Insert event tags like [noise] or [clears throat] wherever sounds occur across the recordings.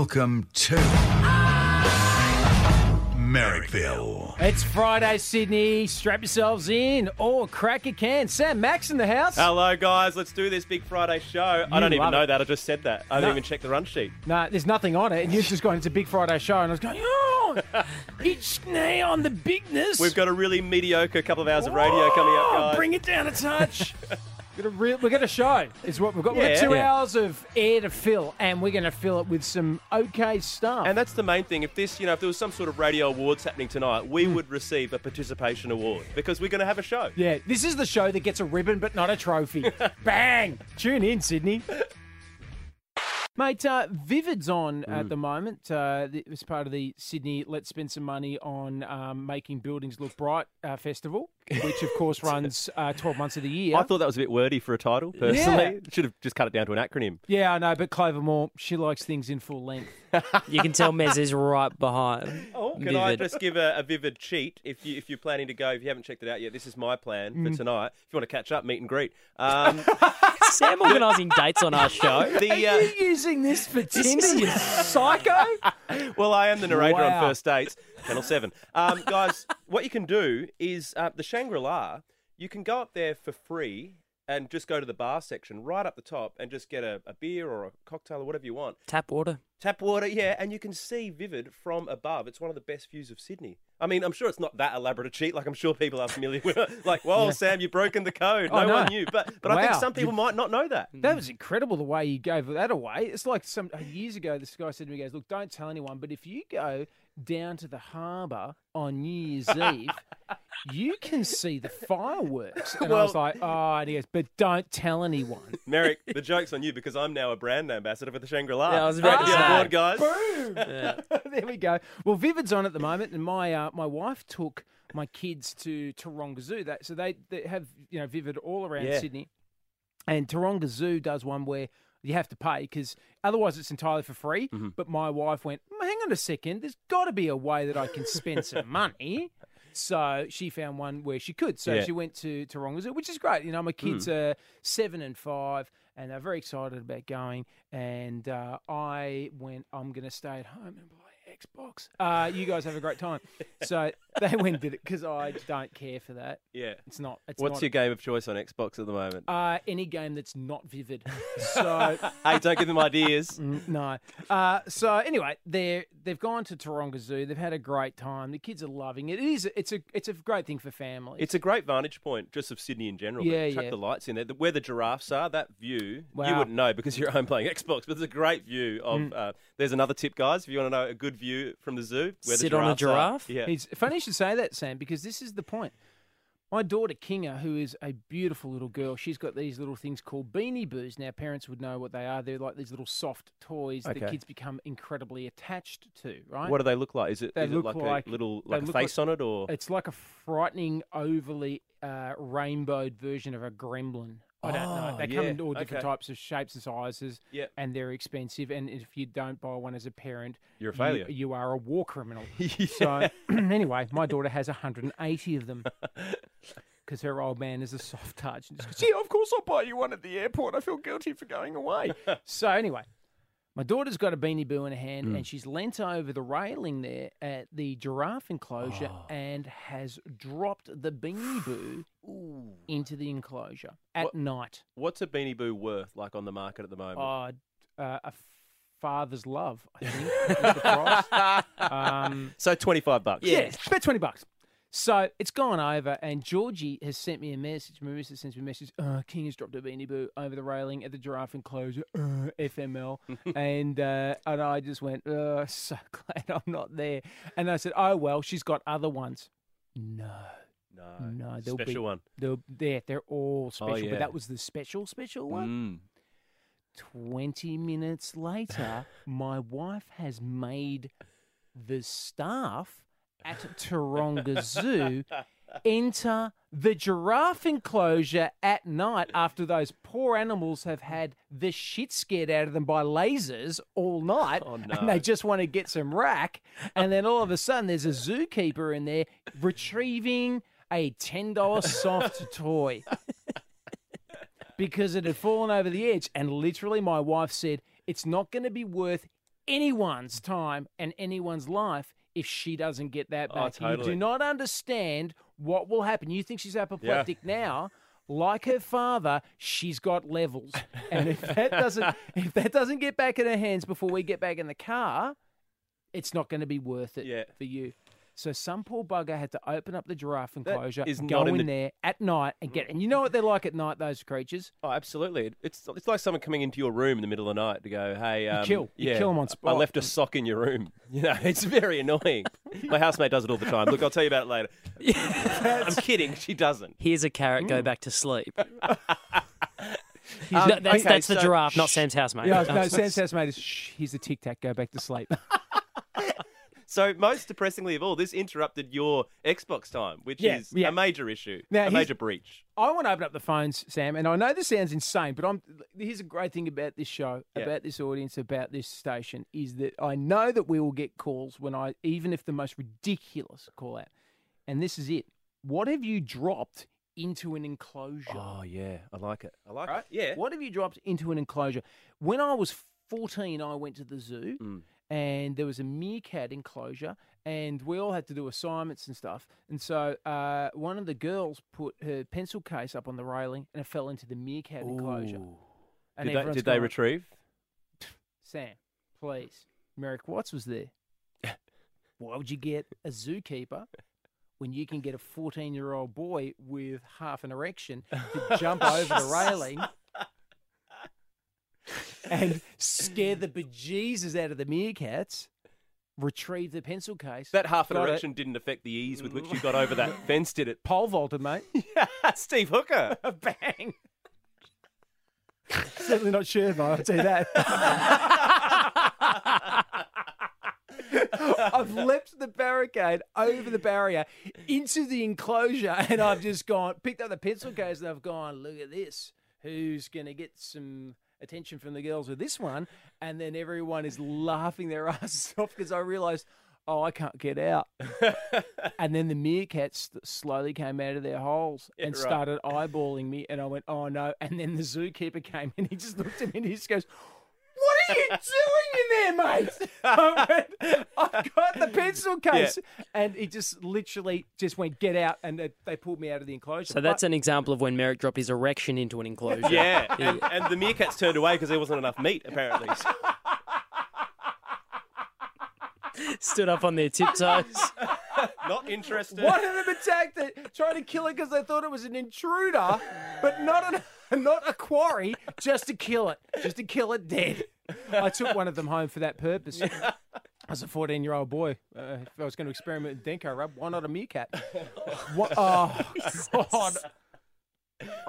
Welcome to Merrickville. It's Friday, Sydney. Strap yourselves in or crack a can. Sam Mac's in the house. Hello, guys. Let's do this Big Friday show. I don't even love know it. that. I just said that. I No. didn't even check the run sheet. No, there's nothing on it. And you've just gone, it's a Big Friday show. And I was going, oh, [laughs] each knee on the bigness. We've got a really mediocre couple of hours of radio coming up, Oh, guys. Bring it down a touch. [laughs] We've got a real, we've got a show. Is what we've got. We've got two Yeah. hours of air to fill, and we're going to fill it with some okay stuff. and that's the main thing. If this, you know, if there was some sort of radio awards happening tonight, we mm. would receive a participation award because we're going to have a show. yeah, this is the show that gets a ribbon but not a trophy. [laughs] Bang! Tune in, Sydney. Mate, uh, Vivid's on Mm. at the moment. Uh, th- it's part of the Sydney Let's Spend Some Money on um, Making Buildings Look Bright uh, festival, which of course [laughs] runs uh, 12 months of the year. I thought that was a bit wordy for a title, personally. Should have just cut it down to an acronym. yeah, I know, but Clover Moore, she likes things in full length. You can tell Mez is right behind. [laughs] Oh, Can I just give a, a vivid cheat if you if you're planning to go? If you haven't checked it out yet, this is my plan for Mm. tonight. If you want to catch up, meet and greet. Um, [laughs] Sam organising dates on our show. the Are uh, you using this for Tinder, you [laughs] psycho? well, I am the narrator Wow. on First Dates, Channel 7. Um, guys, what you can do is uh, the Shangri La, you can go up there for free and just go to the bar section right up the top and just get a, a beer or a cocktail or whatever you want. Tap water. Tap water, yeah, and you can see Vivid from above. It's one of the best views of Sydney. I mean, I'm sure it's not that elaborate a cheat. Like, I'm sure people are familiar with it. Like, whoa, Sam, you've broken the code. No I know. one knew. But, but I think some people might not know that. That was incredible the way you gave that away. It's like some uh, years ago, this guy said to me, he "Goes, look, don't tell anyone, but if you go down to the harbour on New Year's [laughs] Eve, you can see the fireworks." And I was like, "Oh," and he goes, "But don't tell anyone." Merrick, the joke's on you because I'm now a brand ambassador for the Shangri La. Yeah, I was about to be say. board, guys. Boom! [laughs] Yeah. [laughs] there we go. Well, Vivid's on at the moment, and my uh, my wife took my kids to Taronga Zoo. That so they, they have you know Vivid all around Yeah. Sydney, and Taronga Zoo does one where you have to pay because otherwise it's entirely for free. Mm-hmm. But my wife went, "Mm, hang on a second, there's got to be a way that I can spend some [laughs] money. So she found one where she could. So Yeah. she went to Zoo, which is great. You know, my kids Mm. are seven and five, and they're very excited about going. And uh, I went, I'm going to stay at home and play Xbox. Uh, you guys have a great time. [laughs] so they went and did it because I don't care for that. Yeah. It's not. It's What's not, your game of choice on Xbox at the moment? Uh, any game that's not vivid. [laughs] So hey, don't give them ideas. [laughs] Mm, no. Uh, so anyway, they they've gone to Taronga Zoo. They've had a great time. The kids are loving it. It is. It's a. It's a great thing for families. It's a great vantage point just of Sydney in general. Yeah, chuck yeah. the lights in there. Where the giraffes are, that view, you wouldn't know because you're at home playing Xbox, but it's a great view of. Mm. Uh, there's another tip, guys, if you want to know a good view from the zoo. Where Sit the on a giraffes are. giraffe? Yeah. It's funny you should say that, Sam, because this is the point. My daughter Kinga, who is a beautiful little girl, she's got these little things called beanie boos. Now, parents would know what they are. They're like these little soft toys that kids become incredibly attached to, right? What do they look like? Is it, They is it look like, like- a little like a look face on it or? It's like a frightening, overly uh, rainbowed version of a gremlin. I don't know. Oh, They come yeah, in all different okay. types of shapes and sizes, Yep. and they're expensive. And if you don't buy one as a parent, You're a you- failure. You, are a war criminal. [laughs] Yeah. So [clears throat] anyway, my daughter has 180 of them. [laughs] Because her old man is a soft touch. And just goes, [laughs] yeah, of course I'll buy you one at the airport. I feel guilty for going away. so anyway, my daughter's got a beanie boo in her hand Mm. and she's leant over the railing there at the giraffe enclosure Oh. and has dropped the beanie boo into the enclosure at What- night. What's a Beanie Boo worth like on the market at the moment? Oh, uh, a father's love, I think, is the [laughs] price. Um, so 25 bucks. Yeah, about 20 bucks. So it's gone over, and Georgie has sent me a message. Marissa sends me a message. Uh, King has dropped a beanie boo over the railing at the giraffe enclosure, uh, FML. [laughs] and uh, and I just went, uh, so [laughs] glad I'm not there. And I said, oh, well, she's got other ones. No. No. No, they'll Special be, one. They'll, they're, they're all special, yeah. but that was the special, special one. Mm. 20 minutes later, my wife has made the staff at Taronga Zoo [laughs] enter the giraffe enclosure at night after those poor animals have had the shit scared out of them by lasers all night Oh, and they just want to get some rack and then all of a sudden there's a zookeeper in there retrieving a $10 soft [laughs] toy because it had fallen over the edge. And literally, my wife said, It's not going to be worth anyone's time and anyone's life if she doesn't get that Oh, back. You do not understand what will happen. You think she's apoplectic now. Like her father, she's got levels, and if that doesn't [laughs] if that doesn't get back in her hands before we get back in the car, it's not going to be worth it Yeah. for you. So some poor bugger had to open up the giraffe enclosure, is and go not in in, the- there at night and get. And you know what they're like at night, those creatures. Oh, absolutely. It's it's like someone coming into your room in the middle of the night to go, "Hey, um, kill. You yeah, kill 'em on spot. I spot." left a sock in your room." [laughs] You know, it's very annoying. [laughs] My housemate does it all the time. Look, I'll tell you about it later. [laughs] I'm kidding. She doesn't. Here's a carrot. Go back to sleep. Um, no, that's, okay, that's the so- giraffe, not Sam's housemate. Yeah, no, Sam's housemate is, shh, here's a tic tac, go back to sleep. So, most depressingly of all, this interrupted your Xbox time, which Yeah, is yeah. a major issue, Now, a major breach. I want to open up the phones, Sam, and I know this sounds insane, but I'm. Here's a great thing about this show, Yeah. about this audience, about this station, is that I know that we will get calls when I, even if the most ridiculous call out, and this is it. What have you dropped into an enclosure? Oh yeah, I like it. I like right? it. Yeah. What have you dropped into an enclosure? When I was 14, I went to the zoo Mm. And there was a meerkat enclosure and we all had to do assignments and stuff. And so uh, one of the girls put her pencil case up on the railing and it fell into the meerkat enclosure. And Did they, did they retrieve? [laughs] Sam, please. Merrick Watts was there. [laughs] Why would you get a zookeeper when you can get a 14 year old boy with half an erection to jump over the [laughs] railing and scare the bejesus out of the meerkats, retrieve the pencil case? That half an Got it. erection didn't affect the ease with which you got over that [laughs] fence, did it? Pole vaulted, mate. [laughs] yeah, Steve Hooker. [laughs] Bang. Certainly not Shervo, I'll tell you that. I've leapt the barricade over the barrier into the enclosure and I've just gone, picked up the pencil case and I've gone, look at this. Who's going to get some attention from the girls with this one? And then everyone is laughing their [laughs] asses off because I realised, oh, I can't get out. [laughs] and then the meerkats slowly came out of their holes and right. started eyeballing me. And I went, oh no. And then the zookeeper [laughs] came and he just looked at me and he just goes, are you doing in there, mate? [laughs] I went, I've got the pencil case. And he just literally just went, get out. And they, they pulled me out of the enclosure. So that's But- an example of when Merrick dropped his erection into an enclosure. Yeah, and, and the meerkats turned away because there wasn't enough meat, apparently. So- Stood up on their tiptoes. [laughs] not interested. One of them attacked it, trying to kill it because they thought it was an intruder, but not an, [laughs] not a quarry, just to kill it, just to kill it dead. [laughs] I took one of them home for that purpose. As a 14 year old boy, uh, if I was going to experiment with Dencorub, why not a meerkat? [laughs] What, oh, God.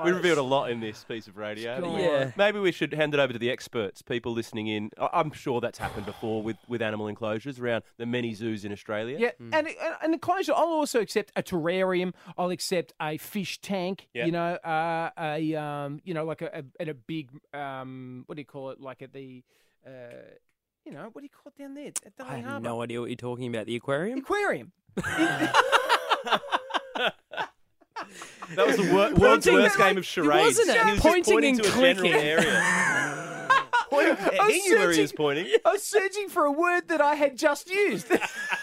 We revealed a lot in this piece of radio. God. Yeah. Maybe we should hand it over to the experts, people listening in. I- I'm sure that's happened before with, with animal enclosures around the many zoos in Australia. Yeah, and and an enclosure. I'll also accept a terrarium. I'll accept a fish tank. Yeah. You know, uh, a um, you know, like a, a and a big um, what do you call it? Like at the, uh, you know, what do you call it down there at I Darling have Harbour? no idea what you're talking about. The aquarium? Aquarium. [laughs] [laughs] That was the wor- world's Pointing- worst game of charades. wasn't it? He was Pointing just pointing and to a general area. [laughs] Pointing- I he knew where he was searching- pointing. I was searching for a word that I had just used.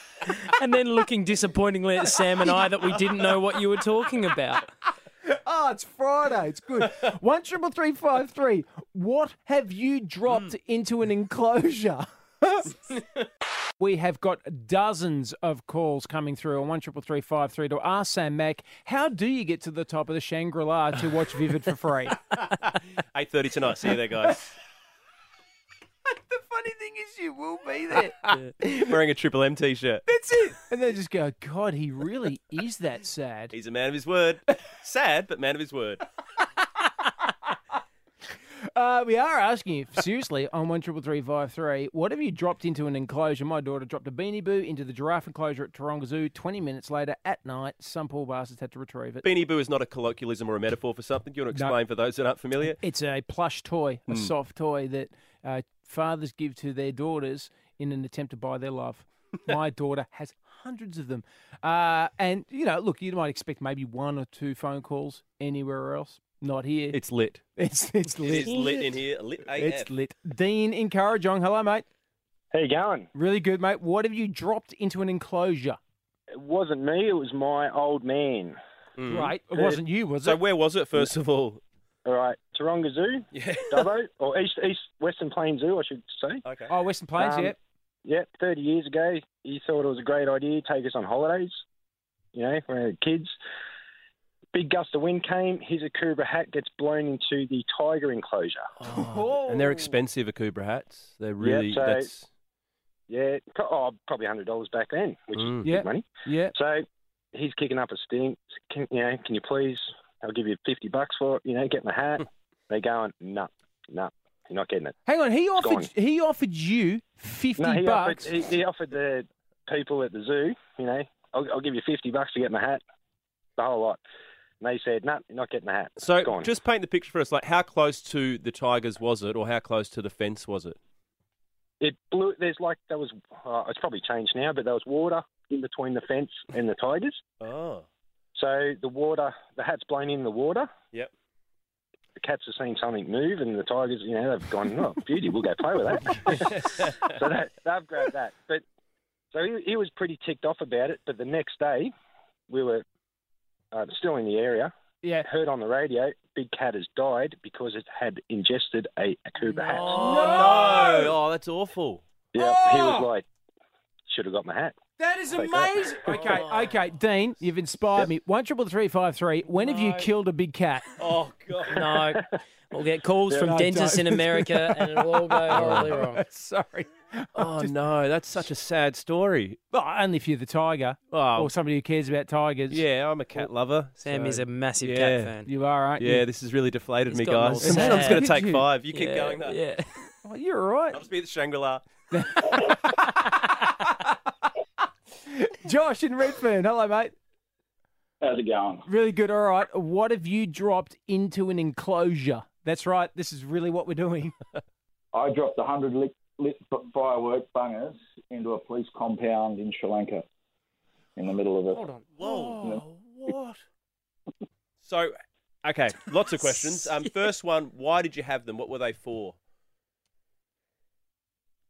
[laughs] and then looking disappointingly at Sam and I that we didn't know what you were talking about. oh, it's Friday. It's good. One triple three five three. What have you dropped Mm. into an enclosure? [laughs] we have got dozens of calls coming through on one triple three five three to ask Sam Mac, how do you get to the top of the Shangri La to watch Vivid for free? [laughs] 8.30 tonight. See you there, guys. [laughs] the funny thing is, you will be there. Wearing a Triple M t-shirt. That's it. And they just go, God, he really is that sad. He's a man of his word. Sad, but man of his word. Uh, we are asking you seriously [laughs] on one triple three five three. What have you dropped into an enclosure? My daughter dropped a beanie boo into the giraffe enclosure at Taronga Zoo. Twenty minutes later, at night, some poor bastards had to retrieve it. Beanie Boo is not a colloquialism or a metaphor for something. Do you want to No. explain for those that aren't familiar? It's a plush toy, a soft toy that uh, fathers give to their daughters in an attempt to buy their love. [laughs] My daughter has hundreds of them, uh, and you know, look, you might expect maybe one or two phone calls anywhere else. Not here. It's lit. [laughs] It's it's lit. is lit in here. Lit AF. It's lit. Dean in Kurrajong. Hello, mate. How you going? Really good, mate. What have you dropped into an enclosure? It wasn't me. It was my old man. Mm. Right. It wasn't you, was it? So where was it first of all? All right, Taronga Zoo, Yeah. [laughs] Dubbo, or East East Western Plains Zoo, I should say. Okay. Oh, Western Plains, Um, yeah. Yeah, 30 years ago, he thought it was a great idea to take us on holidays. You know, when we were kids. Big gust of wind came. His Akubra hat gets blown into the tiger enclosure. Oh. And they're expensive Akubra hats. They're really so- that's Yeah, oh, probably hundred dollars back then, which Mm. is Yeah. big money. Yeah. So he's kicking up a stink. Can, you know, can you please? I'll give you fifty bucks for it. You know, get my hat. They're going, no, no, you're not getting it. Hang on. He offered gone. he offered you fifty No, he bucks. offered, he, he offered the people at the zoo. You know, I'll, I'll give you fifty bucks to get my hat, the whole lot. And they said, no, you're not getting the hat. so. Just paint the picture for us. Like, how close to the tigers was it, or how close to the fence was it? it blew. There's like there was. Uh, it's probably changed now, but there was water in between the fence and the tigers. Oh. So the water, the hat's blown in the water. Yep. The cats have seen something move, and the tigers, you know, they've gone, oh, beauty, we'll go play with that. [laughs] [laughs] so that, they've grabbed that. But so he, he was pretty ticked off about it. But the next day, we were uh, still in the area. yeah. Heard on the radio, big cat has died because it had ingested a Akubra hat. Oh no! Oh, that's awful. Yeah, he was Oh! like, should have got my hat. That is Take that. amazing. [laughs] Okay, okay, Dean, you've inspired me. One triple three five three. When have you killed a big cat? Oh god. No. We'll get calls Yeah, from no, dentists don't. in America and it'll all go [laughs] horribly wrong. Sorry. [laughs] Oh no, that's such a sad story. Well, only if you're the tiger Oh, or somebody who cares about tigers. yeah, I'm a cat lover. Sam so- is a massive yeah. cat fan. You are, aren't you? Yeah, you? this has really deflated He's me, guys. [laughs] I'm just going to sad. take five. You keep going. though. Yeah. [laughs] Oh, you're all right. I'll just be the Shangri La. Josh in Redfern. Hello, mate. How's it going? Really good. All right. What have you dropped into an enclosure? That's right. This is really what we're doing. I dropped 100 lit, lit firework bungers into a police compound in Sri Lanka in the middle of it. Hold on. Whoa, what? [laughs] So, okay, lots of questions. [laughs] Um, first one, why did you have them? What were they for?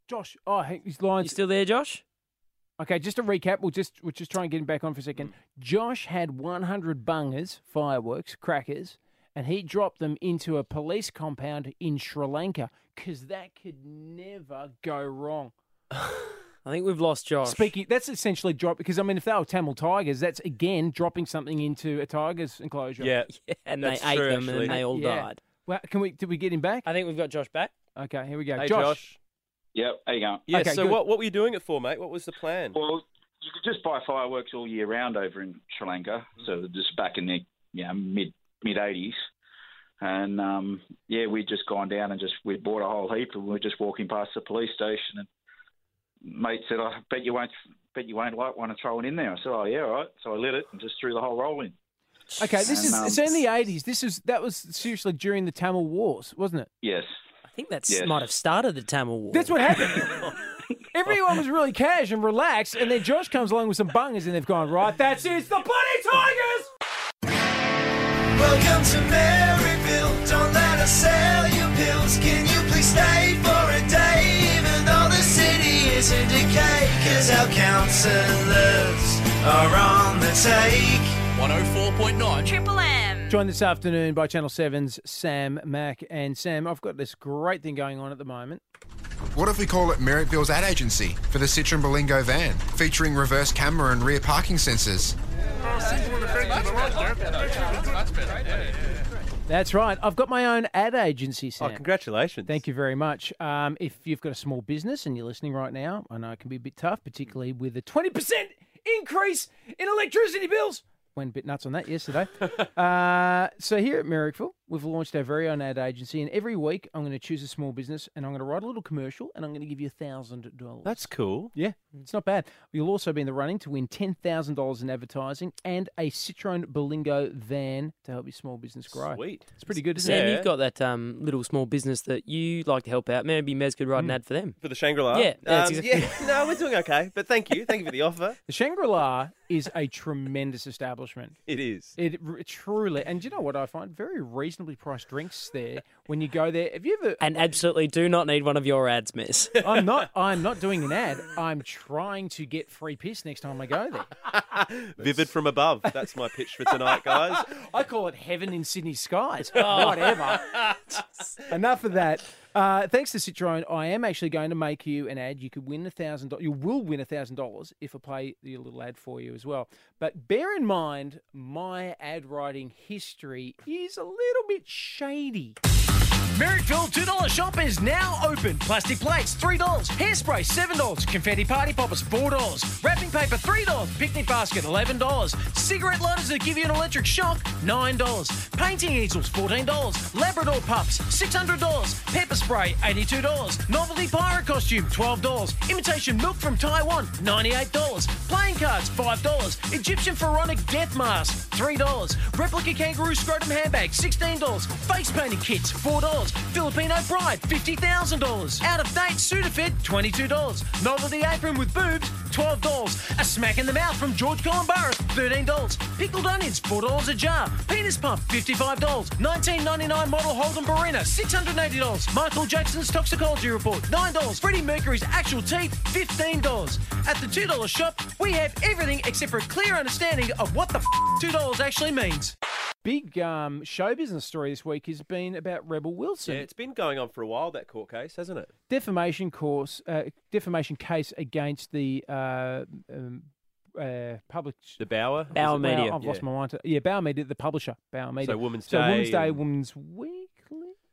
Josh. Oh, hey, his You still there, Josh? Okay, just to recap, we'll just we'll just try and get him back on for a second. Josh had 100 bungers, fireworks, crackers, and he dropped them into a police compound in Sri Lanka because that could never go wrong. [laughs] I think we've lost Josh. Speaking, that's essentially drop because I mean, if they were Tamil tigers, that's again dropping something into a tiger's enclosure. Yeah, [laughs] yeah and That's they ate true, them actually. and they all Yeah. died. Well, can we? Did we get him back? I think we've got Josh back. Okay, here we go. Hey, Josh. Josh. Yep, how you going? Yeah, Okay, so good. what, what were you doing it for, mate? What was the plan? Well, you could just buy fireworks all year round over in Sri Lanka. So just back in the you know, mid mid 80s. And um, yeah, we'd just gone down and just we'd bought a whole heap, and we were just walking past the police station, and mate said, "I bet you won't, bet you won't like want to throw it in there." I said, "Oh yeah, all right." So I lit it and just threw the whole roll in. Okay, this is And, um, it's in the eighties. This is that was seriously during the Tamil Wars, wasn't it? Yes. I think that Yes. might have started the Tamil War. That's what happened. [laughs] Everyone was really cash and relaxed, and then Josh comes along with some bungers, and they've gone right. That's it. It's the bloody Tigers. Welcome to Merrickville. Don't let us sell you pills. Can you please stay for a day? Even though the city is in decay. Cause our counselors are on the take. 104.9 Triple M. Joined this afternoon by Channel 7's Sam Mack. And Sam, I've got this great thing going on at the moment. What if we call it Merrickville's ad agency for the Citroen Berlingo van, featuring reverse camera and rear parking sensors? That's right. I've got my own ad agency, Sam. Oh, congratulations. Thank you very much. Um, if you've got a small business and you're listening right now, I know it can be a bit tough, particularly with a 20% increase in electricity bills. Went a bit nuts on that yesterday. [laughs] uh, so here at Merrickville, we've launched our very own ad agency, and every week I'm going to choose a small business and I'm going to write a little commercial and I'm going to give you a thousand dollars. That's cool. yeah, It's not bad. You'll also be in the running to win $10,000 in advertising and a Citroen Berlingo van to help your small business grow. Sweet. It's pretty good, isn't Sam, it? Yeah. you've got that um, little small business that you like to help out. Maybe Mez could write Mm. an ad for them. For the Shangri-La? Yeah, that's Um, exactly- yeah. No, we're doing okay. But thank you. Thank you for the offer. [laughs] The Shangri-La is a tremendous establishment. It is. It r- truly, and you know what I find? Very reasonably priced drinks there when you go there. Have you ever? And absolutely do not need one of your ads, Miss. I'm not. [laughs] I'm not doing an ad. I'm trying to get free piss next time I go there. [laughs] Vivid from above. That's my pitch for tonight, guys. [laughs] I call it heaven in Sydney skies. [laughs] Whatever. Enough of that. Uh, thanks to Citroen, I am actually going to make you an ad. You could win a thousand. You will win a thousand dollars if I play the little ad for you as well. But bear in mind, my ad writing history is a little bit shady. Merrickville $2 shop is now open. Plastic plates, $3. Hairspray, $7. Confetti party poppers, $4. Wrapping paper, $3. Picnic basket, $11. Cigarette lighters that give you an electric shock, $9. Painting easels, $14. Labrador pups, $600. Pepper spray, $82. Novelty pirate costume, $12. Imitation milk from Taiwan, $98. Playing cards, $5. Egyptian pharaonic death mask, $3. Replica kangaroo scrotum handbag, $16. Face painting kits, $4. Filipino bride, $50,000. Out of date Sudafed, $22. Novelty apron with boobs, $12. A smack in the mouth from George Calombaris, $13. Pickled onions, $4 a jar. Penis pump, $55. 1999 model Holden Barina, $680. Michael Jackson's toxicology report, $9. Freddie Mercury's actual teeth, $15. At the $2 shop, we have everything except for a clear understanding of what the f- $2 actually means. Big um, show business story this week has been about Rebel Wilson. Yeah, it's been going on for a while, that court case, hasn't it? defamation course, uh, defamation case against the uh, um, uh, public. The Bauer? Bauer Well, Media. I've lost Yeah. my mind. To, yeah, Bauer Media, the publisher, Bauer Media. So Women's So Day. Women's Day, and- Women's Weekly.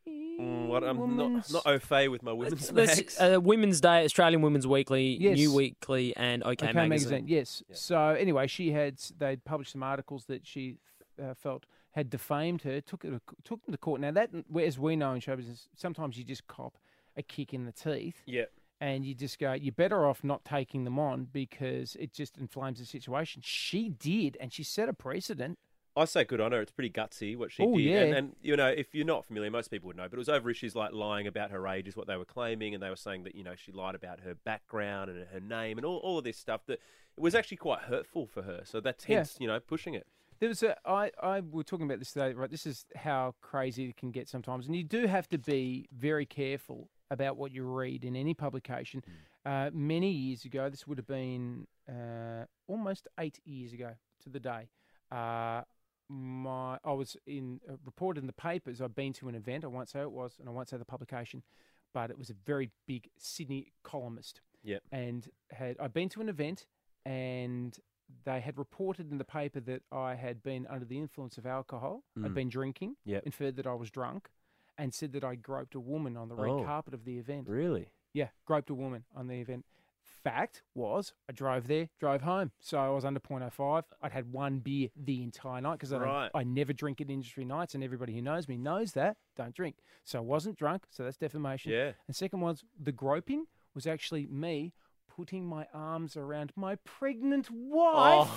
Mm, what, I'm Women's- not, not au fait with my women's Let's- uh, Women's Day, Australian Women's Weekly, Yes. New Weekly, and OK, OK Magazine. Yes. So anyway, she had they'd published some articles that she uh, felt had defamed her. Took it took them to court. Now that, as we know in show business, sometimes you just cop a kick in the teeth. yeah. and you just go, you're better off not taking them on because it just inflames the situation. She did, and she set a precedent. I say good on her. It's pretty gutsy what she Oh, did. yeah. And, and, you know, if you're not familiar, most people would know, but it was over issues like lying about her age is what they were claiming. And they were saying that, you know, she lied about her background and her name and all, all of this stuff that it was actually quite hurtful for her. So that's Yeah. hence, you know, pushing it. There was a, I, I, we were talking about this today, right? This is how crazy it can get sometimes. And you do have to be very careful about what you read in any publication. Uh, many years ago, this would have been uh, almost eight years ago to the day. Uh, my I was in uh, reported in the papers. I'd been to an event. I won't say it was, and I won't say the publication, but it was a very big Sydney columnist. Yep. And had I'd been to an event, and they had reported in the paper that I had been under the influence of alcohol. I'd Mm. been drinking. Yep. Inferred that I was drunk, and said that I groped a woman on the red Oh. carpet of the event. Really? Yeah, groped a woman on the event. Fact was, I drove there, drove home. So I was under 0.05. I'd had one beer the entire night because Right. I, I never drink at industry nights, and everybody who knows me knows that. Don't drink. So I wasn't drunk, so that's defamation. Yeah. And second was, the groping was actually me putting my arms around my pregnant wife.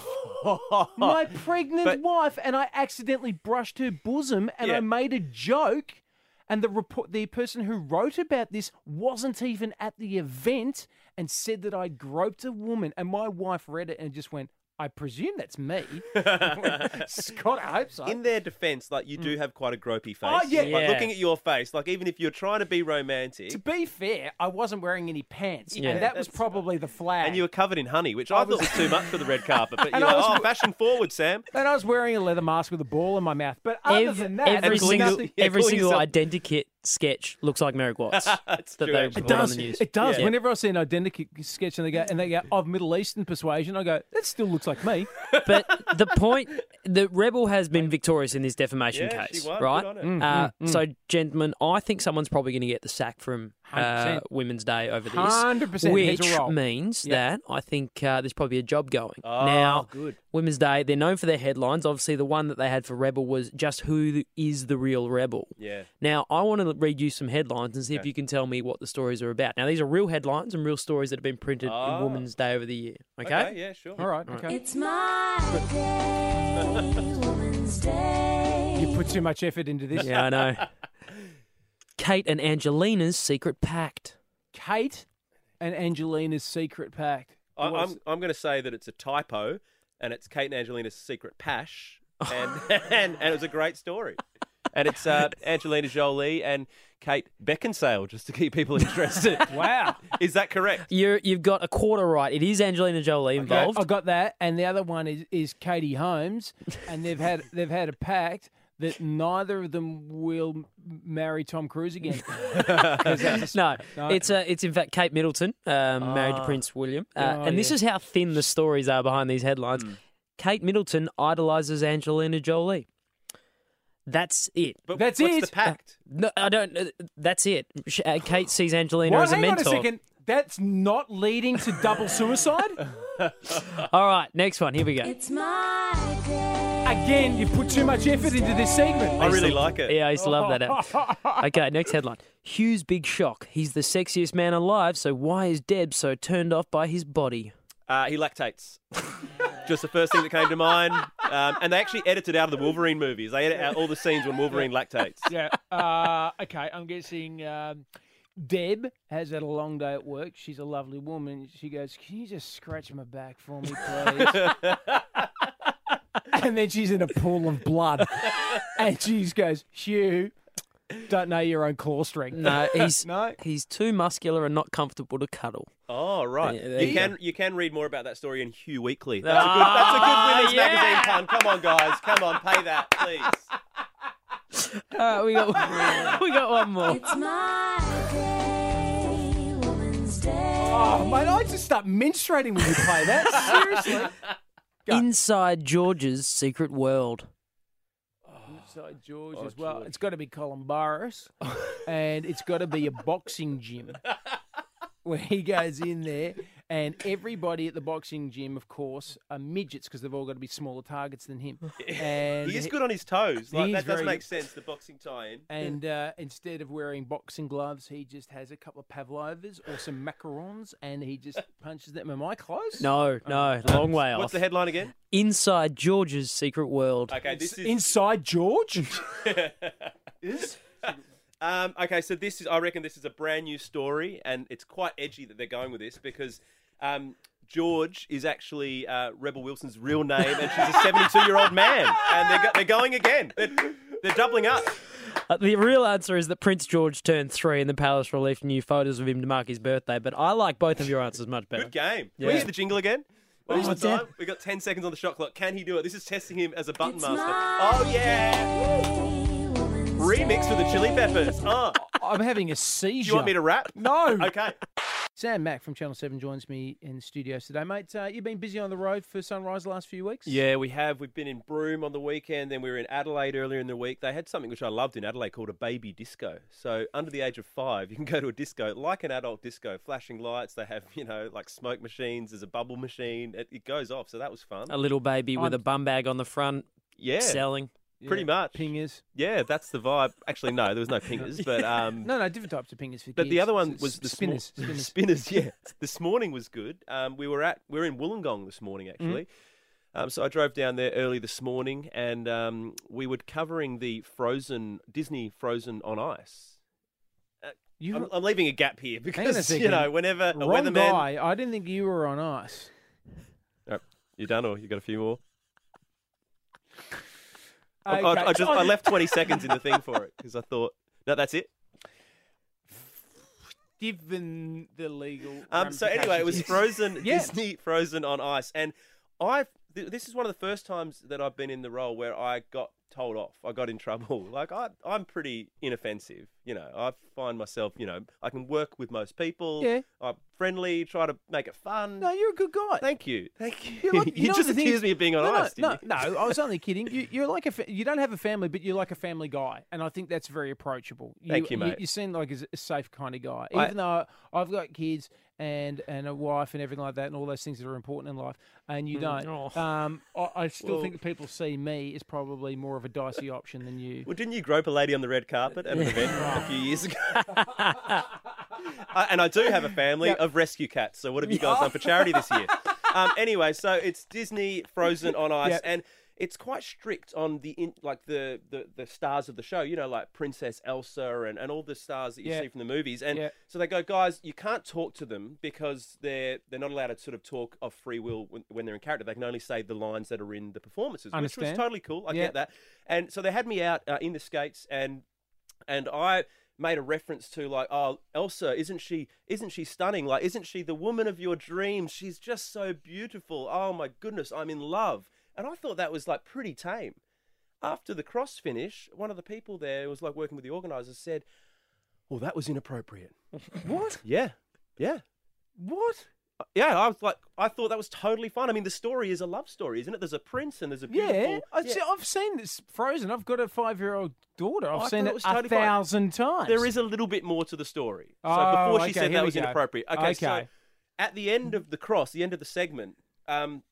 Oh. My [laughs] pregnant But- wife, and I accidentally brushed her bosom, and I made a joke. And the report, the person who wrote about this wasn't even at the event, and said that I groped a woman. And my wife read it and just went, "I presume that's me." [laughs] Scott, I hope so. In their defense, like you do mm. have quite a gropey face. Oh, yeah. Like Yeah. looking at your face, like even if you're trying to be romantic to be fair, I wasn't wearing any pants, Yeah. and that was That's- probably the flag. and you were covered in honey, which I, thought was too much for the red [laughs] carpet. But And you're I like, was- oh, fashion forward, Sam. [laughs] and I was wearing a leather mask with a ball in my mouth. But other Ev- than that, every And single, yourself- yeah, every calling single yourself- identikit sketch looks like Merrick Watts. [laughs] That's that true, they. It does. the. It does. Yeah. Whenever I see an identical sketch and they go and they go of Middle Eastern persuasion, I go, that still looks like me. [laughs] but the [laughs] point, the rebel has been victorious in this defamation Yeah, case, she won. right? Good on her. Mm, Uh, mm, mm. So, gentlemen, I think someone's probably going to get the sack from uh, Women's Day over this, 100% which heads a roll. means Yeah. that I think uh, there's probably a job going. Oh, now, good. Women's Day, they're known for their headlines. Obviously, the one that they had for Rebel was just who is the real rebel. Yeah. Now, I want to to read you some headlines and see if you can tell me what the stories are about. Now, these are real headlines and real stories that have been printed Ah. in Women's Day over the year. Okay? yeah, sure. All right, okay. It's my day, [laughs] Woman's Day. You put too much effort into this. Yeah, I know. [laughs] Kate and Angelina's secret pact. Kate and Angelina's secret pact. I, What's- I'm I'm going to say that it's a typo, and it's Kate and Angelina's secret pash, [laughs] and and, and it was a great story. And it's uh, [laughs] Angelina Jolie and Kate Beckinsale, just to keep people interested. [laughs] wow. Is that correct? You're, you've got a quarter right. It is Angelina Jolie involved. I got that, and the other one is, is Katie Holmes, and they've had they've had a pact that neither of them will marry Tom Cruise again. [laughs] [laughs] No, No. it's uh, it's in fact Kate Middleton, um, married to Prince William, uh, Oh, and this yeah. is how thin the stories are behind these headlines. Kate Middleton idolizes Angelina Jolie. That's it. But That's what's it. the pact? No, I don't. Uh, that's it. Uh, Kate sees Angelina What? as a mentor. on a second. That's not leading to double suicide. [laughs] All right, next one. Here we go. It's my day. Again, you've put too much effort into this segment. I really like it. Yeah, I used to love that. app. [laughs] Okay, next headline. Hugh's big shock. He's the sexiest man alive, so why is Deb so turned off by his body? Uh, he lactates. [laughs] Just the first thing that came to mind. Um, and they actually edited out of the Wolverine movies. They edit out all the scenes when Wolverine lactates. yeah. Uh, okay, I'm guessing um, Deb has had a long day at work. She's a lovely woman. She goes, "Can you just scratch my back for me, please?" [laughs] [laughs] and then she's in a pool of blood, [laughs] and she just goes, "Hugh, don't know your own claw strength." No, [laughs] he's No? he's too muscular and not comfortable to cuddle. Oh right, Yeah, you you can you can read more about that story in Hugh Weekly. That's a good, that's a Ah, good women's yeah. magazine pun. Come on, guys, come on, pay that, please. All right, we got we got one more. It's my day, Woman's Day. Oh, mate, I just start menstruating when you play that. Seriously. Go. Inside George's secret world. Inside George Oh, as well. George. It's got to be Calombaris, and it's got to be a boxing gym [laughs] where he goes in there, and everybody at the boxing gym, of course, are midgets because they've all got to be smaller targets than him. [laughs] And he is good on his toes. Like, that does very make sense. The boxing tie-in. And uh, instead of wearing boxing gloves, he just has a couple of pavlovas or some macarons, and he just [laughs] punches them. Am I close? No, no, long way off. What's the headline again? Inside George's secret world. Okay, this is Inside George. [laughs] is Um, okay, so this is, I reckon this is a brand new story, and it's quite edgy that they're going with this because um, George is actually uh, Rebel Wilson's real name, and she's a 72 year old man, and they're, go- they're going again. They're, they're doubling up. Uh, the real answer is that Prince George turned three and the palace released new photos of him to mark his birthday. But I like both of your answers much better. Good game. Yeah. Where's the jingle again? One more time. We got 10 seconds on the shot clock. Can he do it? This is testing him as a button It's master. Oh, yeah. Day, Remix with the Chili Peppers. [laughs] Oh, I'm having a do seizure. you want me to rap? No. Okay. Sam Mac from Channel 7 joins me in studios today. Mate, uh, you've been busy on the road for Sunrise the last few weeks? Yeah, we have. We've been in Broome on the weekend, then we were in Adelaide earlier in the week. They had something which I loved in Adelaide called a baby disco. So, under the age of five, you can go to a disco like an adult disco, flashing lights. They have, you know, like smoke machines, there's a bubble machine. It, it goes off. So, that was fun. A little baby with I'm- a bum bag on the front, Yeah, selling. Pretty much. Pingers. Yeah, that's the vibe. Actually, no, there was no pingers, but. [laughs] um No, no, different types of pingers for But kids. the other one was the [laughs] spinners. spinners. Spinners, [laughs] yeah. This morning was good. Um, we were at we were in Wollongong this morning actually. Mm-hmm. Um, so I drove down there early this morning, and um, we were covering the Frozen Disney Frozen on Ice. You I'm, I'm leaving a gap here Hang on a because you know whenever a wrong weatherman. guy. I didn't think you were on ice. Oh, you done or you got a few more? I- Okay. I, I just [laughs] I left 20 seconds in the thing for it because I thought no, that's it. Given the legal. Um, so anyway, it was. [laughs] Frozen Yeah. Disney Frozen on Ice, and I've th- this is one of the first times that I've been in the role where I got told off. I got in trouble. [laughs] Like I, I'm pretty inoffensive. You know, I find myself. You know, I can work with most people. Yeah. I'm friendly. Try to make it fun. No, you're a good guy. Thank you. Thank you. [laughs] You're like- you know just accused me of being on no, ice. No, no, no, I was only [laughs] kidding. You, you're like a fa- you don't have a family, but you're like a family guy, and I think that's very approachable. Thank you, mate. You, seem like a, a safe kind of guy, I- even though I've got kids and and a wife and everything like that, and all those things that are important in life, and you don't. Oh. Um, I, I still Well- think that people see me as probably more of a dicey option than you. Well, didn't you grope a lady on the red carpet at an event? [laughs] a few years ago. [laughs] Uh, and I do have a family of rescue cats. So what have you [laughs] guys done for charity this year? Um, anyway, so it's Disney Frozen on Ice, Yep. and it's quite strict on the in, like the, the the stars of the show. You know, like Princess Elsa and, and all the stars that you Yeah. see from the movies. And Yeah. so they go, guys, you can't talk to them because they're they're not allowed to sort of talk of free will when, when they're in character. They can only say the lines that are in the performances, which was totally cool. I Yeah. get that. And so they had me out uh, in the skates and and I made a reference to like, oh, Elsa, isn't she isn't she stunning? Like, isn't she the woman of your dreams? She's just so beautiful. Oh my goodness, I'm in love. And I thought that was like pretty tame. After the cross finish, one of the people there was like working with the organisers said, "Well, that was inappropriate." [laughs] What? Yeah, yeah, What? yeah. I was like, I thought that was totally fine. I mean, the story is a love story, isn't it? There's a prince and there's a beautiful. Yeah, I've, Yeah. See, I've seen this Frozen. I've got a five-year-old daughter. I've I seen it, it was a totally fine. thousand times. There is a little bit more to the story. So Oh, before she okay, said that was go. inappropriate. Okay, so at the end of the cross, the end of the segment, um,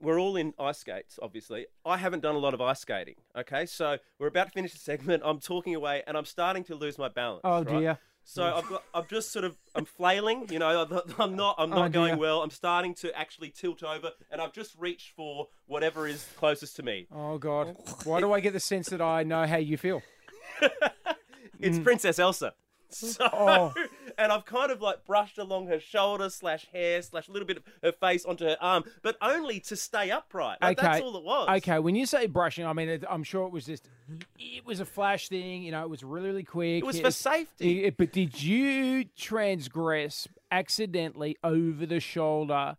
we're all in ice skates, obviously. I haven't done a lot of ice skating. Okay, so we're about to finish the segment. I'm talking away, and I'm starting to lose my balance. Oh, right? dear. So I've got, I'm just sort of, I'm flailing. You know, I'm not, I'm Oh, not going dear. well. I'm starting to actually tilt over, and I've just reached for whatever is closest to me. Oh God! Why do I get the sense that I know how you feel? [laughs] It's Princess Elsa. [laughs] So, Mm. Oh. And I've kind of like brushed along her shoulder slash hair slash a little bit of her face onto her arm, but only to stay upright. Like, That's all it was. Okay, when you say brushing, I mean, it, I'm sure it was just, it was a flash thing. You know, it was really, really quick. It was for safety. it- but did you transgress accidentally over the shoulder?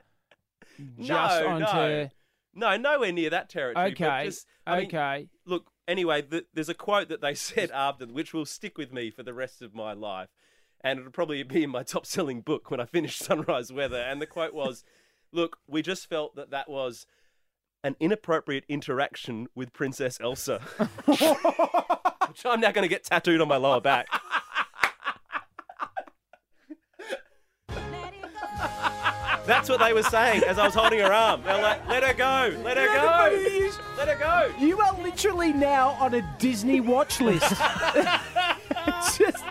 Just no, onto. no, no, nowhere near that territory. Okay. just, I mean, okay. look, anyway, th there's a quote that they [laughs] said after, which will stick with me for the rest of my life, and it'll probably be in my [laughs] top-selling book when I finish [laughs] Sunrise Weather. And the quote was, "Look, we just felt that that was." An inappropriate interaction with Princess Elsa, [laughs] which I'm now going to get tattooed on my lower back. That's what they were saying as I was holding her arm. They're like, "Let her go, let her You know, go, is- let her go." You are literally now on a Disney watch list. Just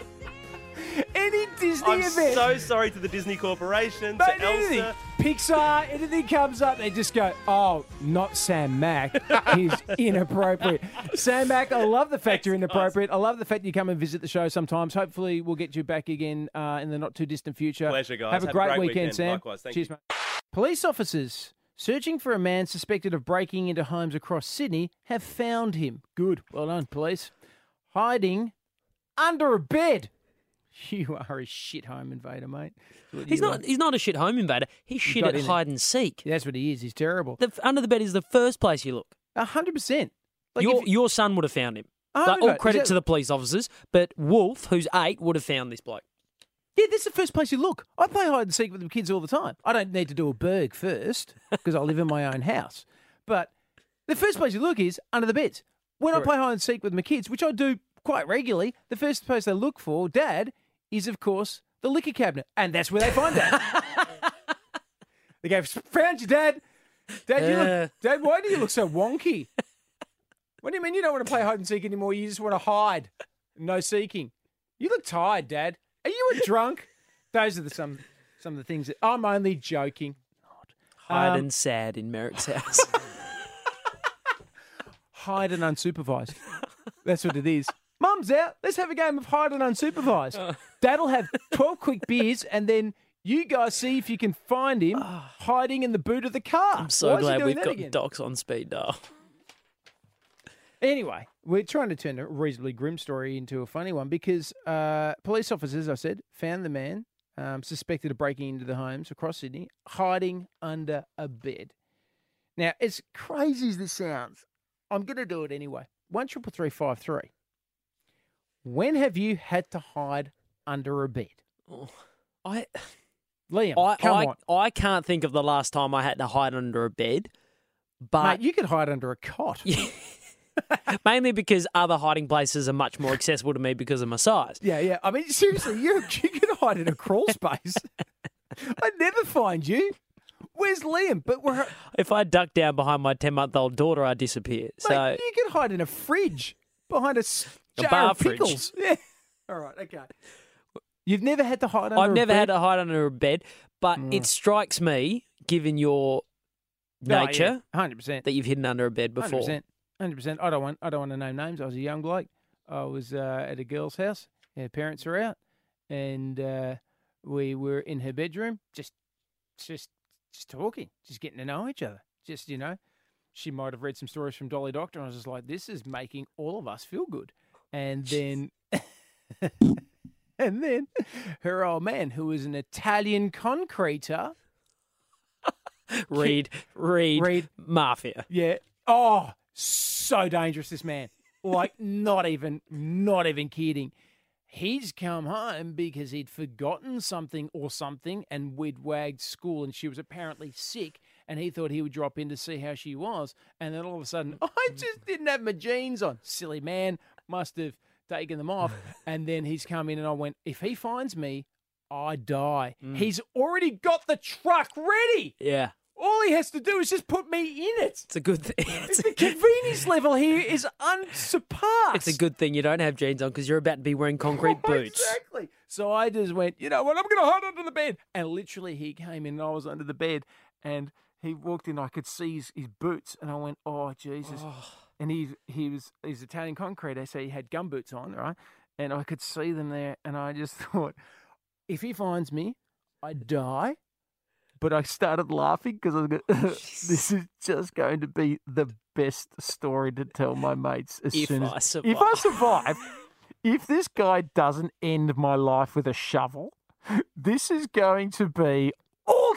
any Disney I'm event. so sorry to the Disney Corporation, Mate, to anything. Elsa. Pixar, anything comes up, they just go, oh, not Sam Mac. He's [laughs] inappropriate. Sam Mac, I love the fact you're inappropriate. I love the fact you come and visit the show sometimes. Hopefully, we'll get you back again uh, in the not too distant future. Pleasure, guys. Have a Have a great, great weekend, weekend. Sam. Likewise. Thank Cheers, you. mate. Police officers searching for a man suspected of breaking into homes across Sydney have found him. Good. Well done, police. Hiding under a bed. [laughs] You are a shit home invader, mate. He's not. are. He's not a shit home invader. He's shit at hide and seek. That's what he is. He's terrible. The, under the bed is the first place you look. A hundred percent. Like your if- your son would have found him. Like, all credit is to the police officers, but Wolf, who's eight, would have found this bloke. Yeah, this is the first place you look. I play hide and seek with the kids all the time. I don't need to do a berg first because I live in my own house. But the first place you look is under the beds. When I play hide and seek with my kids, which I do quite regularly, the first place they look for, Dad, is of course the liquor cabinet, and that's where they find that. [laughs] they go, "Found your Dad." Dad, you Uh. look, Dad, why do you look so wonky? What do you mean you don't want to play hide and seek anymore? You just want to hide, no seeking. You look tired, Dad. Are you a drunk? [laughs] Those are the some some of the things that I'm only joking. Hide Um, and sad in Merrick's [laughs] house. Hide and unsupervised. That's what it is. Mum's out. Let's have a game of hide and unsupervised. Dad'll have 12 quick beers and then you guys see if you can find him hiding in the boot of the car. I'm so Why glad we've got again? docs on speed dial. Anyway, we're trying to turn a reasonably grim story into a funny one because uh, police officers, I said, found the man um, suspected of breaking into the homes across Sydney, hiding under a bed. Now, as crazy as this sounds, I'm going to do it anyway. One triple three five three. When have you had to hide under a bed, I Liam? I come I, on, I can't think of the last time I had to hide under a bed, but mate. You could hide under a cot. [laughs] mainly because other hiding places are much more accessible to me because of my size. Yeah, yeah. I mean, seriously, you you can hide in a crawl space. [laughs] I'd never find you. Where's Liam? But we're If I duck down behind my ten month old daughter, I disappear. So Mate, you can hide in a fridge behind a, s- A jar bar of fridge. pickles. [laughs] Yeah. All right, okay. You've never had to hide under I've a never bed? had to hide under a bed, but Mm. it strikes me, given your Oh, nature, Hundred percent. that you've hidden under a bed before. Hundred percent. I don't want. I don't want to name names. I was a young bloke. I was uh, at a girl's house. Her parents were out, and uh, we were in her bedroom, just, just, just talking, just getting to know each other. Just you know, she might have read some stories from Dolly Doctor, and I was just like, this is making all of us feel good. And then, [laughs] and then, her old man, who was an Italian concreter, [laughs] Read, read, Read. mafia. Yeah. Oh, so dangerous, this man. Like, not even, not even kidding. He's come home because he'd forgotten something or something, and we'd wagged school, and she was apparently sick, and he thought he would drop in to see how she was. And then all of a sudden, [laughs] I just didn't have my jeans on. Silly man, must have taken them off. [laughs] And then he's come in, and I went, if he finds me, I die. Mm. He's already got the truck ready. Yeah, All he has to do is just put me in it. it's a good thing. [laughs] The convenience level here is unsurpassed. It's a good thing you don't have jeans on because you're about to be wearing concrete [laughs] Oh, boots. Exactly. So I just went, you know what? I'm going to hide under the bed. And literally, he came in and I was under the bed. And he walked in. I could see his, his boots. And I went, oh, Jesus. Oh. And he, he was he's Italian concrete. I So he had gum boots on, right? And I could see them there. And I just [laughs] thought, if he finds me, I die. But I started laughing because I was going, [laughs] this is just going to be the best story to tell my mates as If soon I as if I survive. if this guy doesn't end my life with a shovel, this is going to be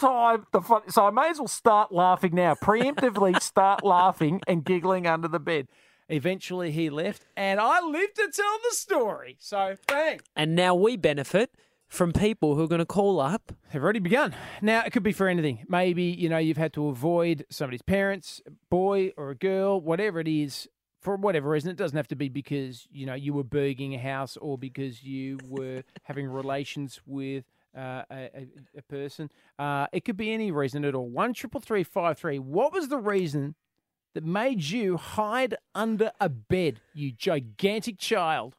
time the fun. So I may as well start laughing now. Preemptively [laughs] start laughing and giggling under the bed. Eventually, he left, and I lived to tell the story. So, bang. And now we benefit from people who are going to call up. Have already begun. Now, it could be for anything. Maybe, you know, you've had to avoid somebody's parents, boy or a girl, whatever it is, for whatever reason. It doesn't have to be because, you know, you were burging a house or because you were [laughs] having relations with uh, a, a, person. Uh, it could be any reason at all. One triple three five three. What was the reason that made you hide under a bed, you gigantic child?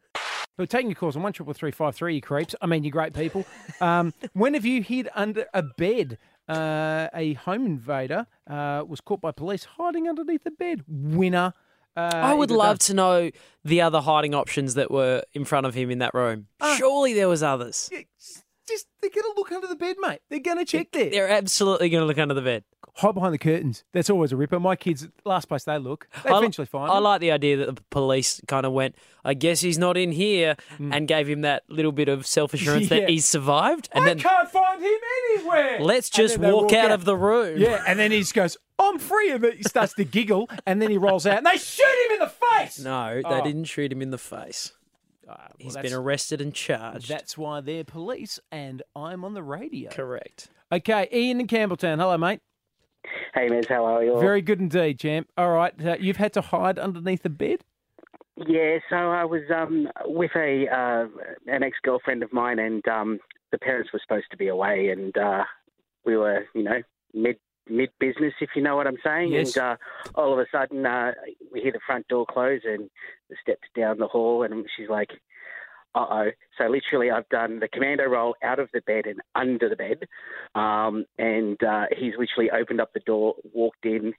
We're taking your calls on one triple three five three. You creeps. I mean, you great people. Um, [laughs] when have you hid under a bed? Uh, a home invader uh, was caught by police hiding underneath a bed. Winner. Uh, I would love to know the other hiding options that were in front of him in that room. Ah. Surely there was others. Just they're gonna look under the bed, mate. They're gonna check there. They're absolutely going to look under the bed. Hide behind the curtains. That's always a ripper. My kids, last place they look, they I- eventually find. I them. like the idea that the police kind of went, I guess he's not in here, mm. and gave him that little bit of self assurance. [laughs] Yeah. that he's survived. And I then can't find him anywhere. let's just they walk, out, of the room. Yeah, and then he just goes, "I'm free," and he starts to giggle, and then he rolls out, and they shoot him in the face. No, they Oh. didn't shoot him in the face. Ah, well, He's that's- been arrested and charged. That's why they're police, and I'm on the radio. Correct. Okay, Ian in Campbelltown. Hello, mate. Hey, Mez, how are you? Very good indeed, champ. All right, uh, you've had to hide underneath the bed. Yeah, so I was um, with a uh, an ex girlfriend of mine, and um, the parents were supposed to be away, and uh, we were, you know, mid mid business, if you know what I'm saying. Yes. And uh, all of a sudden, uh, we hear the front door close, and the steps down the hall, and she's like, "Uh oh!" So literally, I've done the commando roll out of the bed and under the bed, um, and uh, he's literally opened up the door, walked in,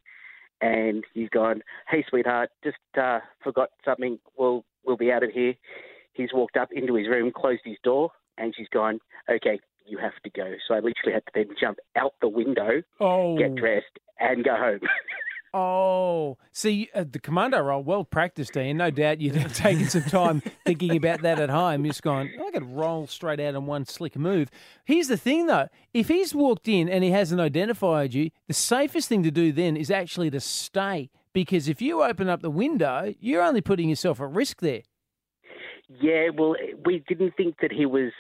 and he's gone, "Hey, sweetheart, just uh, forgot something. We'll we'll be out of here." He's walked up into his room, closed his door, and she's gone, "Okay, you have to go." So I literally had to then jump out the window, Oh, get dressed, and go home. [laughs] Oh, see, uh, the commando role, well practiced, Ian. No doubt you'd have [laughs] taken some time thinking about that at home. Just going, I could roll straight out in one slick move. Here's the thing, though. If he's walked in and he hasn't identified you, the safest thing to do then is actually to stay. Because if you open up the window, you're only putting yourself at risk there. yeah, well, we didn't think that he was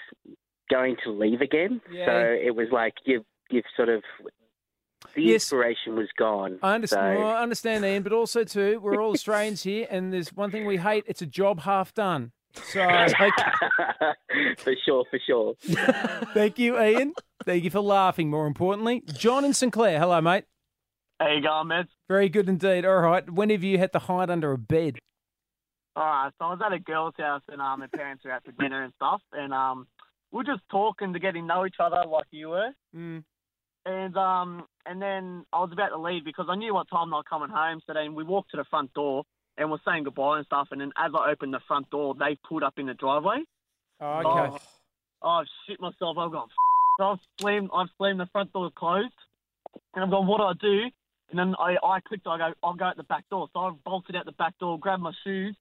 going to leave again, Yeah. so it was like you've you've sort of the Yes. inspiration was gone. I understand. So- Well, I understand, Ian, but also too, we're all Australians [laughs] here, and there's one thing we hate: it's a job half done. So, [laughs] for sure, for sure. [laughs] thank you, Ian. Thank you for laughing. More importantly, John and Sinclair. Hello, mate. How you going, man? Very good indeed. All right. When have you had to hide under a bed? All right, so I was at a girl's house and um, her parents were out for dinner and stuff, and um, we were just talking to getting to know each other like you were. Mm. And um, and then I was about to leave because I knew what time they were coming home. So then we walked to the front door and we're saying goodbye and stuff. And then as I opened the front door, they pulled up in the driveway. Oh, okay. Oh, oh shit myself! I've got. So [laughs] I've slammed. I've slammed the front door closed, and I've gone. What do I do? And then I, I clicked. I go. I'll go out the back door. So I bolted out the back door, grabbed my shoes,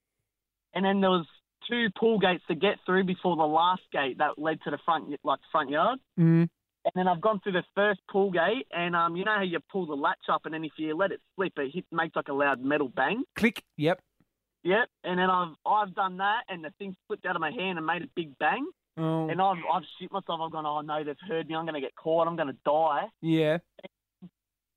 and then there was two pool gates to get through before the last gate that led to the front, like front yard. Mm. And then I've gone through the first pool gate, and um, you know how you pull the latch up, and then if you let it slip, it hit, makes like a loud metal bang. Click. Yep. Yep. And then I've I've done that, and the thing slipped out of my hand and made a big bang. Oh. And I've I've shit myself. I've gone, oh no, they've heard me. I'm going to get caught. I'm going to die. Yeah.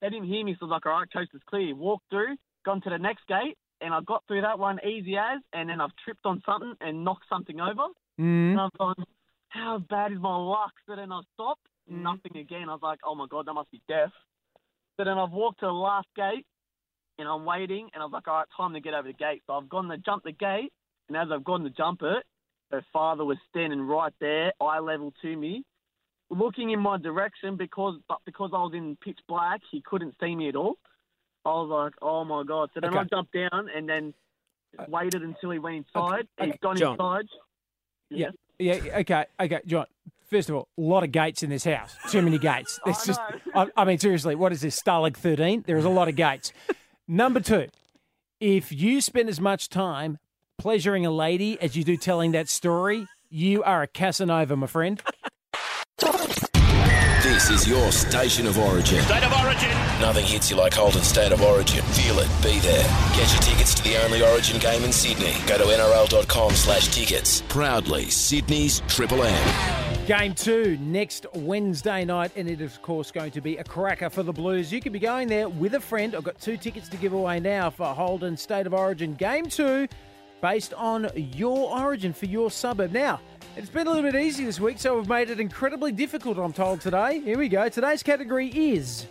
They didn't hear me, so I was like, all right, coast is clear. Walked through, gone to the next gate, and I got through that one easy as, and then I've tripped on something and knocked something over. Mm. And I've gone, how bad is my luck? So then I stopped, nothing again. I was like, oh my God, that must be death. So then I've walked to the last gate and I'm waiting and I was like, all right, time to get over the gate. So I've gone to jump the gate and as I've gone to jump it, her father was standing right there, eye level to me, looking in my direction because but because I was in pitch black, he couldn't see me at all. I was like, oh my God. So then I jumped down and then waited until he went inside. He's gone John. inside. Yeah. Yeah. Okay. Okay, John. First of all, a lot of gates in this house. Too many gates. [laughs] Oh, it's just. I, I mean, seriously, what is this? Stalag thirteen? There is a lot of gates. [laughs] Number two, if you spend as much time pleasuring a lady as you do telling that story, you are a Casanova, my friend. This is your station of origin. State of origin. Nothing hits you like Holden State of Origin. Feel it, be there. Get your tickets to the only Origin game in Sydney. Go to nrl.com slash tickets. Proudly Sydney's Triple M. Game two next Wednesday night, and it is, of course, going to be a cracker for the Blues. You could be going there with a friend. I've got two tickets to give away now for Holden State of Origin Game two, based on your origin for your suburb. Now, it's been a little bit easy this week, so we've made it incredibly difficult, I'm told, today. Here we go. Today's category is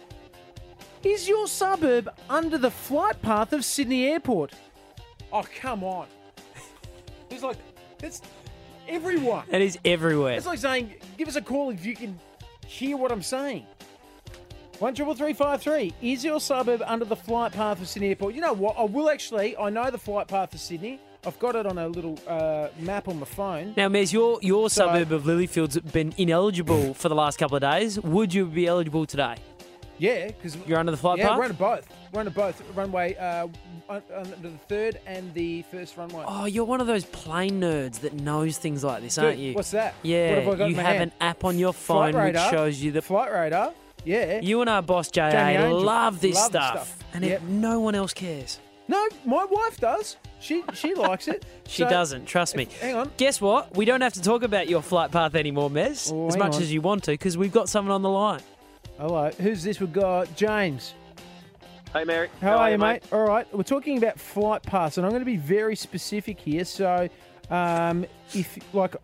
Is your suburb under the flight path of Sydney Airport? Oh, come on. [laughs] It's like, that's everyone. That is everywhere. It's like saying, give us a call if you can hear what I'm saying. One triple three five three. Is your suburb under the flight path of Sydney Airport? You know what? I will actually. I know the flight path of Sydney. I've got it on a little uh, map on my phone. Now, Mez, your your So- suburb of Lilyfield's been ineligible for the last couple of days. Would you be eligible today? Yeah, because You're under the flight yeah, path? we're under both. We're under both runway, uh, under the third and the first runway. Oh, you're one of those plane nerds that knows things like this, Dude, aren't you? what's that? Yeah, What have I got in you have hand? an app on your phone which shows you the flight radar. Yeah. You and our boss JA love this Love stuff, stuff. and Yep. it, no one else cares. No, my wife does. She she likes it. She So- doesn't. Trust me. Hang on. Guess what? We don't have to talk about your flight path anymore, Mez, Oh, as much on. as you want to, because we've got someone on the line. Hello. Who's this? We've got James. Hey, Mary. How, are you, mate? All right. We're talking about flight paths, and I'm going to be very specific here. So, um, if like,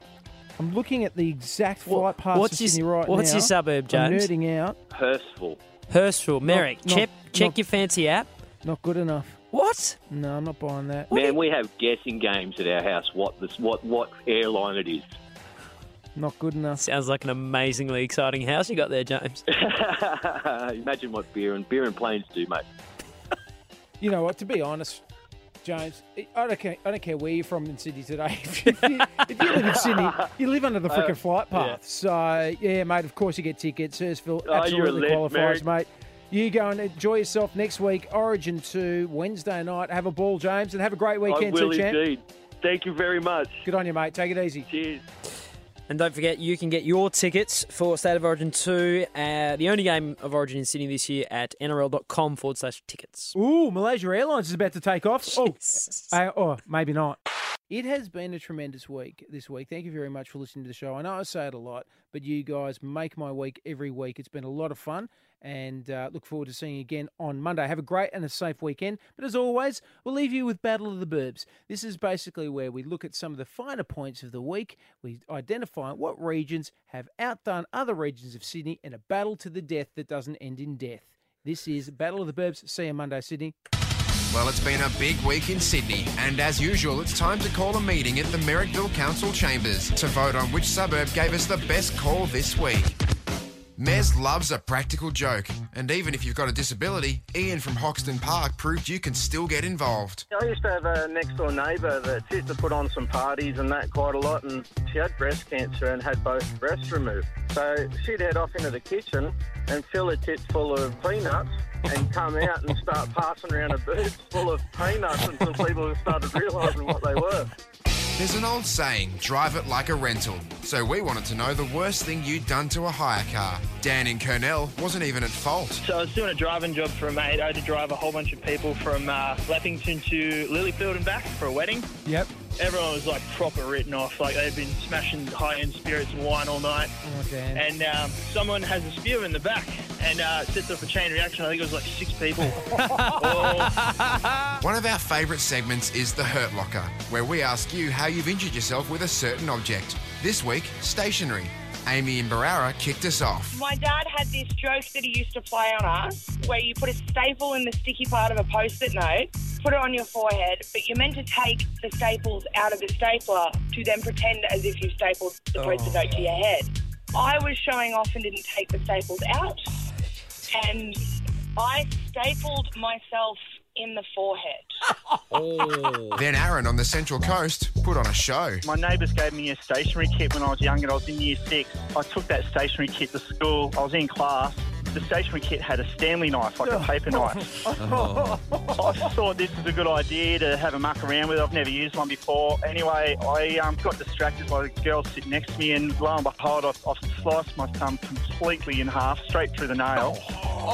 I'm looking at the exact flight paths what's of your- Sydney right what's now. your suburb, I'm James? nerding out. Hurstville. Hurstville, Merrick. not- check check not- your fancy app. Not good enough. What? No, I'm not buying that. Man, we have guessing games at our house. What this? What what airline it is? Not good enough. Sounds like an amazingly exciting house you got there, James. [laughs] Imagine what beer and beer and planes do, mate. You know what? To be honest, James, I don't care. I don't care where you're from in Sydney today. [laughs] if, you, if you live in Sydney, you live under the freaking flight path. So yeah, mate. Of course you get tickets. Hurstville Oh, absolutely left, qualifies, Merrick. mate. You go and enjoy yourself next week. Origin two Wednesday night. Have a ball, James, and have a great weekend I will too, champ. indeed. Thank you very much. Good on you, mate. Take it easy. Cheers. And don't forget, you can get your tickets for State of Origin 2, uh, the only game of Origin in Sydney this year, at nrl.com forward slash tickets. Ooh, Malaysia Airlines is about to take off. Oh, uh, oh, maybe not. It has been a tremendous week this week. Thank you very much for listening to the show. I know I say it a lot, but you guys make my week every week. It's been a lot of fun, and uh, look forward to seeing you again on Monday. Have a great and a safe weekend. But as always, we'll leave you with Battle of the Burbs. This is basically where we look at some of the finer points of the week. We identify what regions have outdone other regions of Sydney in a battle to the death that doesn't end in death. This is Battle of the Burbs. See you Monday, Sydney. Well, it's been a big week in Sydney, and as usual, it's time to call a meeting at the Merrickville Council Chambers to vote on which suburb gave us the best call this week. Mez loves a practical joke, and even if you've got a disability, Ian from Hoxton Park proved you can still get involved. I used to have a next door neighbour that used to put on some parties and that quite a lot, and she had breast cancer and had both breasts removed. So she'd head off into the kitchen and fill a tits full of peanuts and come out and start passing around a boobs full of peanuts until people started realising what they were. There's an old saying, drive it like a rental. So we wanted to know the worst thing you'd done to a hire car. Dan in Kurnell wasn't even at fault. So I was doing a driving job for a mate. I had to drive a whole bunch of people from uh, Leppington to Lilyfield and back for a wedding. Yep. Everyone was like proper written off. Like they'd been smashing high-end spirits and wine all night. Oh, Dan. And um, someone has a spear in the back and uh, sets off a chain reaction. I think it was like six people. [laughs] oh, One of our favourite segments is the Hurt Locker, where we ask you how you've injured yourself with a certain object. This week, stationery. Amy and Berala kicked us off. My dad had this joke that he used to play on us where you put a staple in the sticky part of a post it note, put it on your forehead, but you're meant to take the staples out of the stapler to then pretend as if you've stapled the post it note to your head. I was showing off and didn't take the staples out, and I stapled myself in the forehead. [laughs] Oh. Then Aaron on the Central Coast put on a show. My neighbours gave me a stationery kit when I was young and I was in year six. I took that stationery kit to school. I was in class. The stationery kit had a Stanley knife, like a paper knife. [laughs] I thought this was a good idea to have a muck around with. I've never used one before. Anyway, I um, got distracted by the girl sitting next to me, and lo and behold, I've, I've sliced my thumb completely in half, straight through the nail.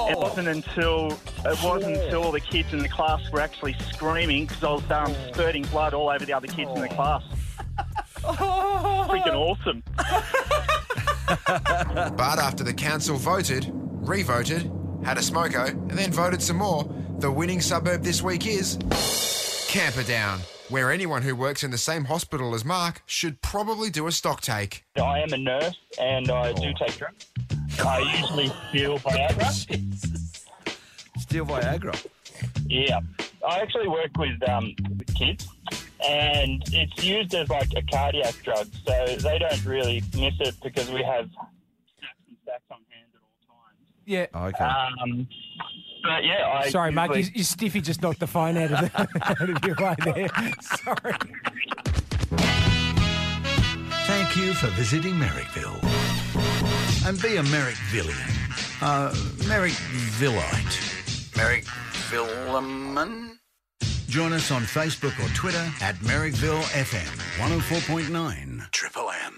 It wasn't until it wasn't until all the kids in the class were actually screaming because I was um, spurting blood all over the other kids in the class. [laughs] Freaking awesome. But after the council voted, re-voted, had a smoko, and then voted some more, the winning suburb this week is Camperdown, where anyone who works in the same hospital as Mark should probably do a stock take. I am a nurse and I do take drugs. I usually steal Viagra. [laughs] Steal Viagra. Yeah. I actually work with, um, with kids and it's used as like a cardiac drug, so they don't really miss it because we have stacks and stacks on hand at all times. Yeah. Okay. Um, but yeah, I Sorry, Mark, your, usually- your stiffy just knocked the phone out of, the, [laughs] out of your way there. [laughs] Sorry. Thank you for visiting Merrickville. And be a Merrickvillian. Uh, Merrickvillite. Merrickvillaman? Join us on Facebook or Twitter at Merrickville FM 104.9 Triple M.